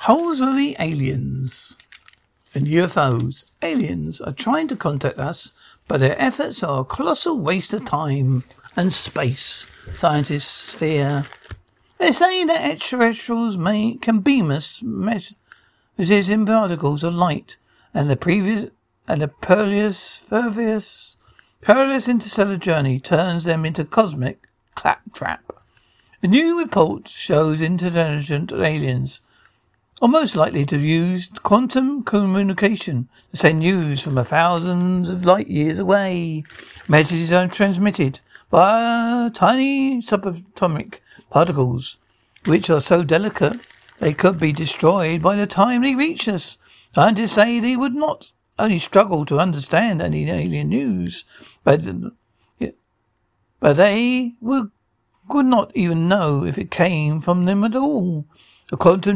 Holes are the aliens and UFOs. Aliens are trying to contact us, but their efforts are a colossal waste of time and space. Scientists fear. They say that extraterrestrials may can beam us messages in particles of light, and the previous and the perilous, furvious, perilous interstellar journey turns them into cosmic claptrap. A new report shows intelligent aliens are most likely to use quantum communication to send news from a thousands of light years away. Messages are transmitted by tiny subatomic particles, which are so delicate they could be destroyed by the time they reach us. Scientists say they would not only struggle to understand any alien news, but but they would, would not even know if it came from them at all. The quantum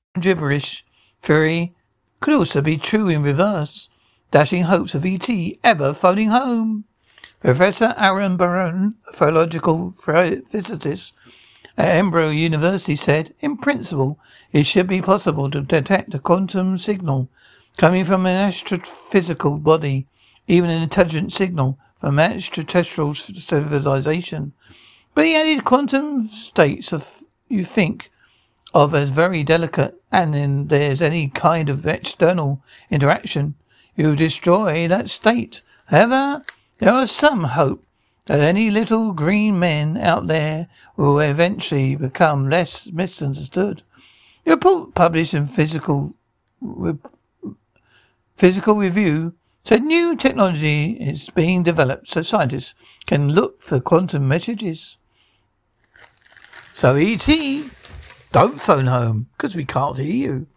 Gibberish theory could also be true in reverse. Dashing hopes of E.T. ever phoning home. Professor Arjun Berera, a philological physicist at Edinburgh University, said, in principle, it should be possible to detect a quantum signal coming from an astrophysical body, even an intelligent signal from an extraterrestrial civilization. But he added quantum states of you think of as very delicate, and then there's any kind of external interaction you destroy that state. However, there is some hope that any little green men out there will eventually become less misunderstood. The report published in Physical Physical Review said new technology is being developed so scientists can look for quantum messages. So, E.T., don't phone home because we can't hear you.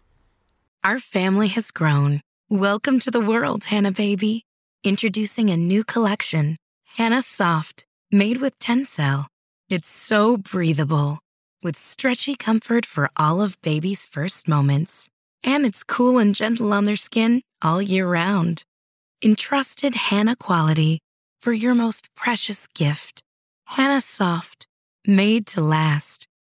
Our family has grown. Welcome to the world, Hanna Baby. Introducing a new collection, Hanna Soft, made with Tencel. It's so breathable, with stretchy comfort for all of baby's first moments. And it's cool and gentle on their skin all year round. Entrusted Hanna quality for your most precious gift. Hanna Soft, made to last.